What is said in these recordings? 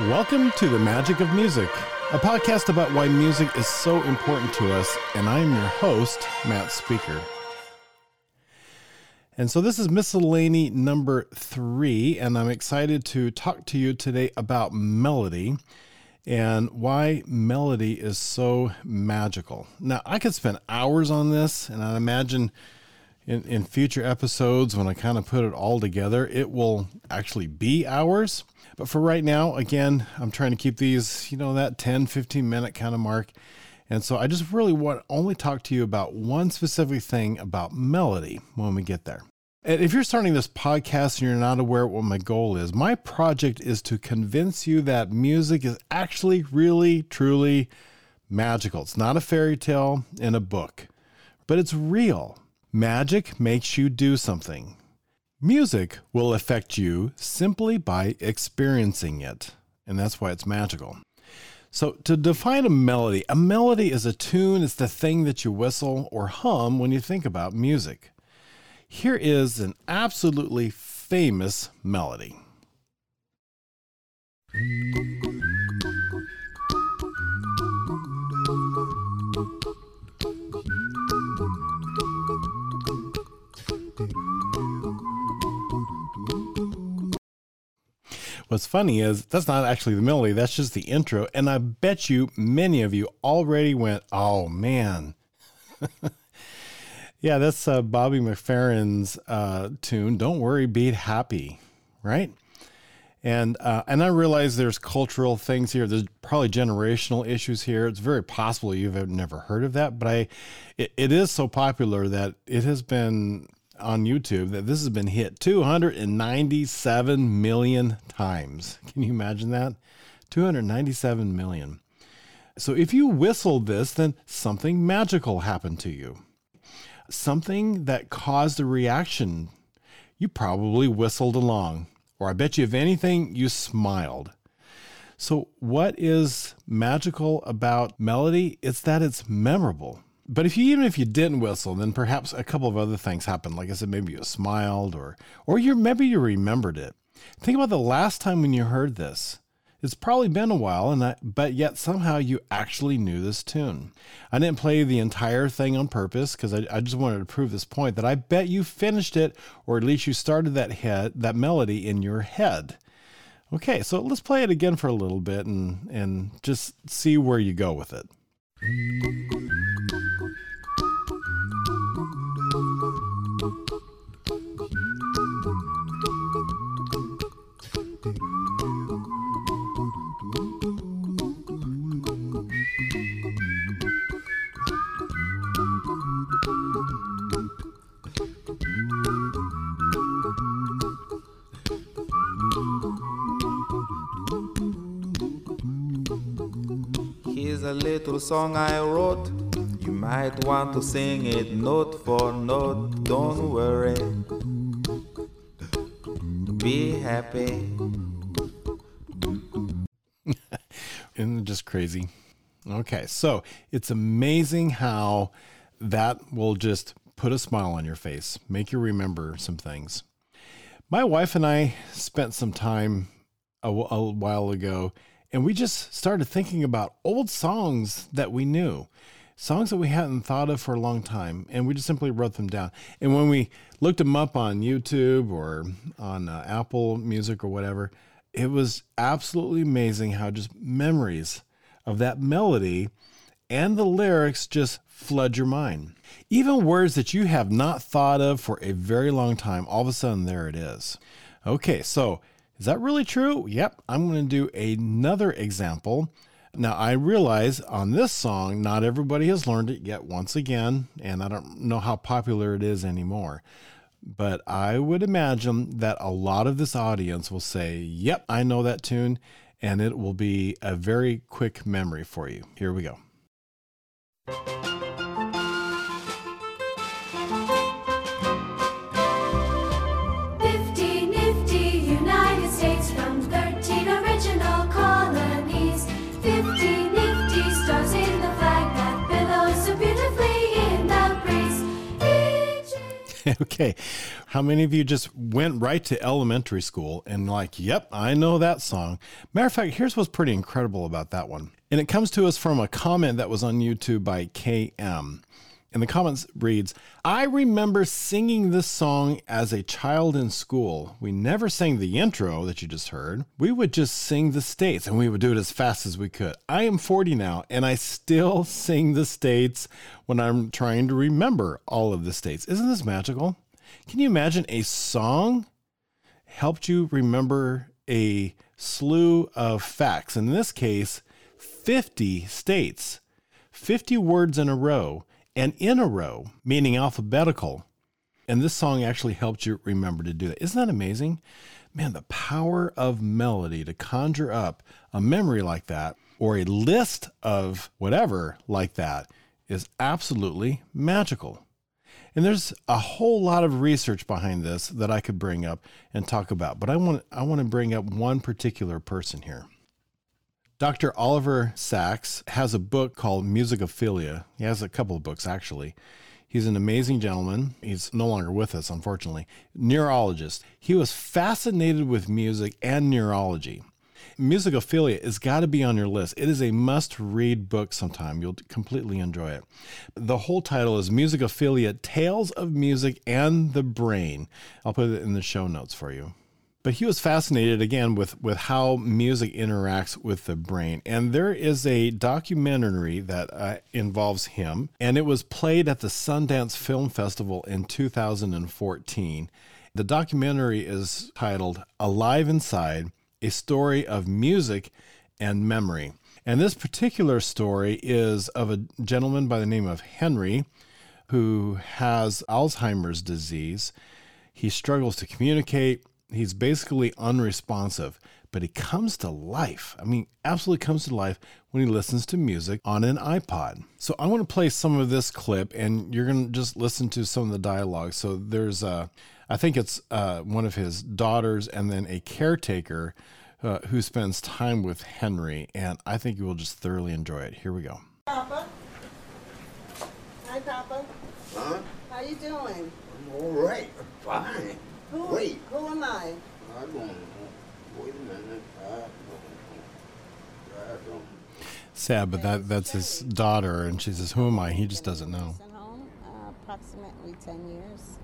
Welcome to the Magic of Music, a podcast about why music is so important to us, and I'm your host, Matt Speaker. And so this is miscellany number three, and I'm excited to talk to you today about melody and why melody is so magical. Now, I could spend hours on this, and I imagine in, in future episodes, when I kind of put it all together, it will actually be hours. But for right now, again, I'm trying to keep these, you know, that 10, 15 minute kind of mark. And so I just really want only talk to you about one specific thing about melody when we get there. And if you're starting this podcast and you're not aware what my goal is, my project is to convince you that music is actually really, truly magical. It's not a fairy tale in a book, but it's real. Magic makes you do something. Music will affect you simply by experiencing it, and that's why it's magical. So, to define a melody, a melody is a tune, it's the thing that you whistle or hum when you think about music. Here is an absolutely famous melody. What's funny is that's not actually the melody, that's just the intro. And I bet you many of you already went, oh man. yeah, that's uh, Bobby McFerrin's uh, tune, Don't Worry, Be Happy, right? And uh, and I realize there's cultural things here. There's probably generational issues here. It's very possible you've never heard of that, but I, it, it is so popular that it has been on YouTube that this has been hit 297 million times. Can you imagine that? 297 million. So if you whistled this, then something magical happened to you. Something that caused a reaction. You probably whistled along, or I bet you, if anything, you smiled. So, what is magical about melody? It's that it's memorable. But if you even if you didn't whistle, then perhaps a couple of other things happened. Like I said, maybe you smiled or or you maybe you remembered it. Think about the last time when you heard this. It's probably been a while, and I, but yet somehow you actually knew this tune. I didn't play the entire thing on purpose because I, I just wanted to prove this point that I bet you finished it, or at least you started that head that melody in your head. Okay, so let's play it again for a little bit and and just see where you go with it. Little song I wrote. You might want to sing it note for note. Don't worry. Be happy. Isn't it just crazy? Okay, so it's amazing how that will just put a smile on your face, make you remember some things. My wife and I spent some time a, a while ago and we just started thinking about old songs that we knew, songs that we hadn't thought of for a long time. And we just simply wrote them down. And when we looked them up on YouTube or on uh, Apple Music or whatever, it was absolutely amazing how just memories of that melody and the lyrics just flood your mind. Even words that you have not thought of for a very long time, all of a sudden there it is. Okay, so is that really true? Yep, I'm going to do another example. Now, I realize on this song, not everybody has learned it yet, once again, and I don't know how popular it is anymore. But I would imagine that a lot of this audience will say, Yep, I know that tune, and it will be a very quick memory for you. Here we go. okay. How many of you just went right to elementary school and, like, yep, I know that song? Matter of fact, here's what's pretty incredible about that one. And it comes to us from a comment that was on YouTube by KM. And the comments reads, I remember singing this song as a child in school. We never sang the intro that you just heard. We would just sing the states and we would do it as fast as we could. I am 40 now and I still sing the states when I'm trying to remember all of the states. Isn't this magical? Can you imagine a song helped you remember a slew of facts? In this case, 50 states, 50 words in a row and in a row, meaning alphabetical. And this song actually helped you remember to do that. Isn't that amazing? Man, the power of melody to conjure up a memory like that or a list of whatever like that is absolutely magical. And there's a whole lot of research behind this that I could bring up and talk about, but I want I want to bring up one particular person here. Dr. Oliver Sacks has a book called Musicophilia. He has a couple of books, actually. He's an amazing gentleman. He's no longer with us, unfortunately. Neurologist. He was fascinated with music and neurology. Musicophilia has got to be on your list. It is a must read book sometime. You'll completely enjoy it. The whole title is Musicophilia Tales of Music and the Brain. I'll put it in the show notes for you. But he was fascinated again with, with how music interacts with the brain. And there is a documentary that uh, involves him, and it was played at the Sundance Film Festival in 2014. The documentary is titled Alive Inside A Story of Music and Memory. And this particular story is of a gentleman by the name of Henry who has Alzheimer's disease. He struggles to communicate He's basically unresponsive, but he comes to life. I mean, absolutely comes to life when he listens to music on an iPod. So I want to play some of this clip, and you're going to just listen to some of the dialogue. So there's, uh, I think it's uh, one of his daughters, and then a caretaker uh, who spends time with Henry, and I think you will just thoroughly enjoy it. Here we go. Papa. Hi, Papa. Huh? How you doing? I'm all right. I'm fine. Who, Wait. Who am I? I don't know. Wait a minute. I don't know. I don't. Sad, but that that's his daughter, and she says, "Who am I?" He just doesn't know. Nursing home, uh, approximately 10 years.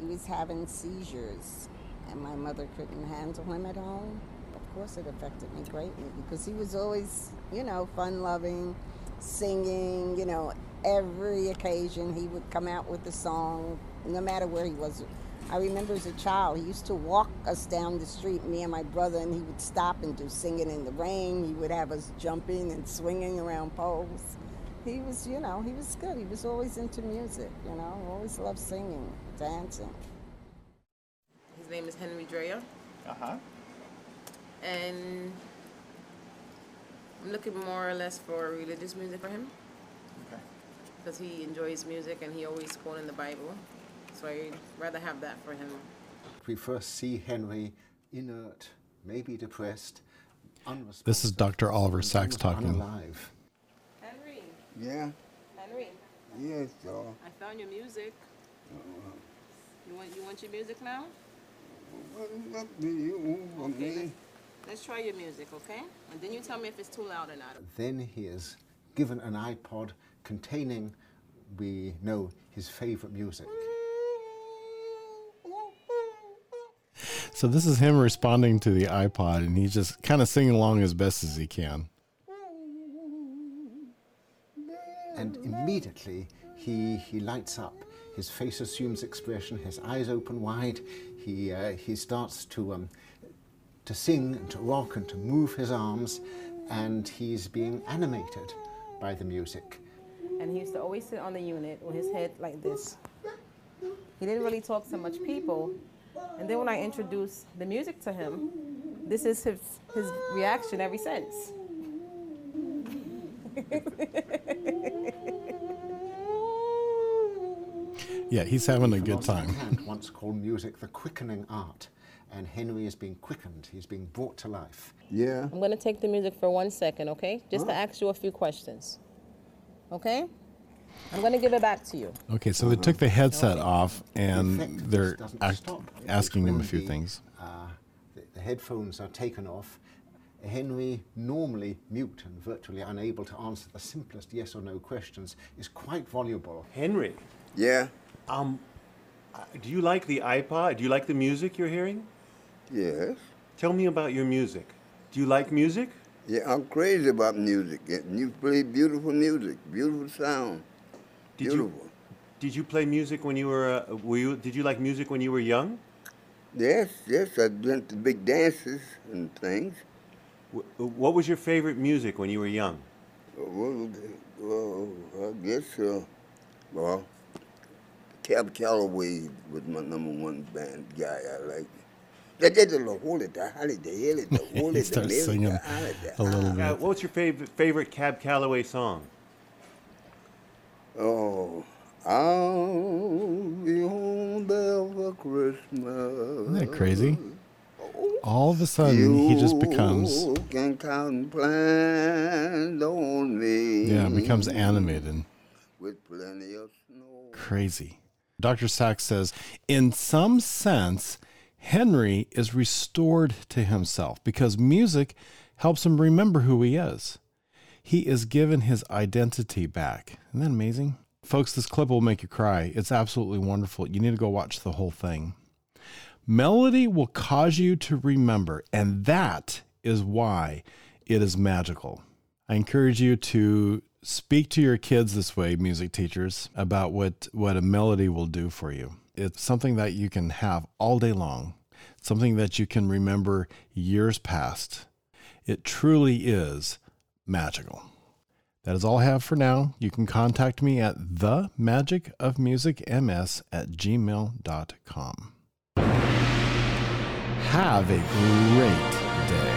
He was having seizures, and my mother couldn't handle him at home. Of course, it affected me greatly because he was always, you know, fun loving, singing, you know, every occasion he would come out with a song, no matter where he was. I remember as a child, he used to walk us down the street, me and my brother, and he would stop and do singing in the rain. He would have us jumping and swinging around poles. He was, you know, he was good. He was always into music, you know, always loved singing, dancing. His name is Henry Dreyer, Uh huh. and I'm looking more or less for religious music for him Okay. because he enjoys music and he always quoting the Bible. So I'd rather have that for him. We first see Henry inert, maybe depressed, unresponsive. This is Dr. Oliver and Sacks talking. Unalive. Henry, Yeah? Henry, Yes, y'all. I found your music. Uh-huh. You want you want your music now? What do you Okay, me? let's, let's try your music, okay? And then you tell me if it's too loud or not. Then he is given an iPod containing, we know, his favorite music. So this is him responding to the iPod, and he's just kind of singing along as best as he can. And immediately he, he lights up. His face assumes expression, his eyes open wide. He, uh, he starts to, um, to sing and to rock and to move his arms, and he's being animated by the music. And he used to always sit on the unit with his head like this. He didn't really talk to much people. And then when I introduced the music to him, this is his, his reaction ever since. Yeah, he's having a good time. Kant once called music the quickening art, and Henry is being quickened, he's being brought to life. Yeah? I'm gonna take the music for one second, okay? Just to ask you a few questions. Okay? I'm going to give it back to you. Okay, so they took the headset off and effect of they're act- asking him a few the, things. Uh, the, the headphones are taken off. Henry, normally mute and virtually unable to answer the simplest yes or no questions, is quite voluble. Henry, Yeah, um, uh, do you like the iPod? Do you like the music you're hearing? yes. Tell me about your music. Do you like music? Yeah, I'm crazy about music. You play beautiful music, beautiful sound. Did beautiful. you did you play music when you were uh, were you did you like music when you were young? Yes, yes, I went to big dances and things. Wh- What was your favorite music when you were young? Well, well I guess, uh, well, Cab Calloway was my number one band guy I liked. They did the hold it, the holly, the hill, the hold He it, the starts mill, singing the holly, the a little Uh, what's your favorite favorite Cab Calloway song? Oh, I'll be home there for Christmas. Isn't that crazy? All of a sudden, he just becomes can count and on me. yeah, becomes animated. With plenty of snow. Crazy. Dr. Sacks says, in some sense, Henry is restored to himself because music helps him remember who he is. He is given his identity back. Isn't that amazing? Folks, this clip will make you cry. It's absolutely wonderful. You need to go watch the whole thing. Melody will cause you to remember, and that is why it is magical. I encourage you to speak to your kids this way, music teachers, about what, what a melody will do for you. It's something that you can have all day long, something that you can remember years past. It truly is magical. That is all I have for now. You can contact me at themagicofmusicms at gmail.com. Have a great day.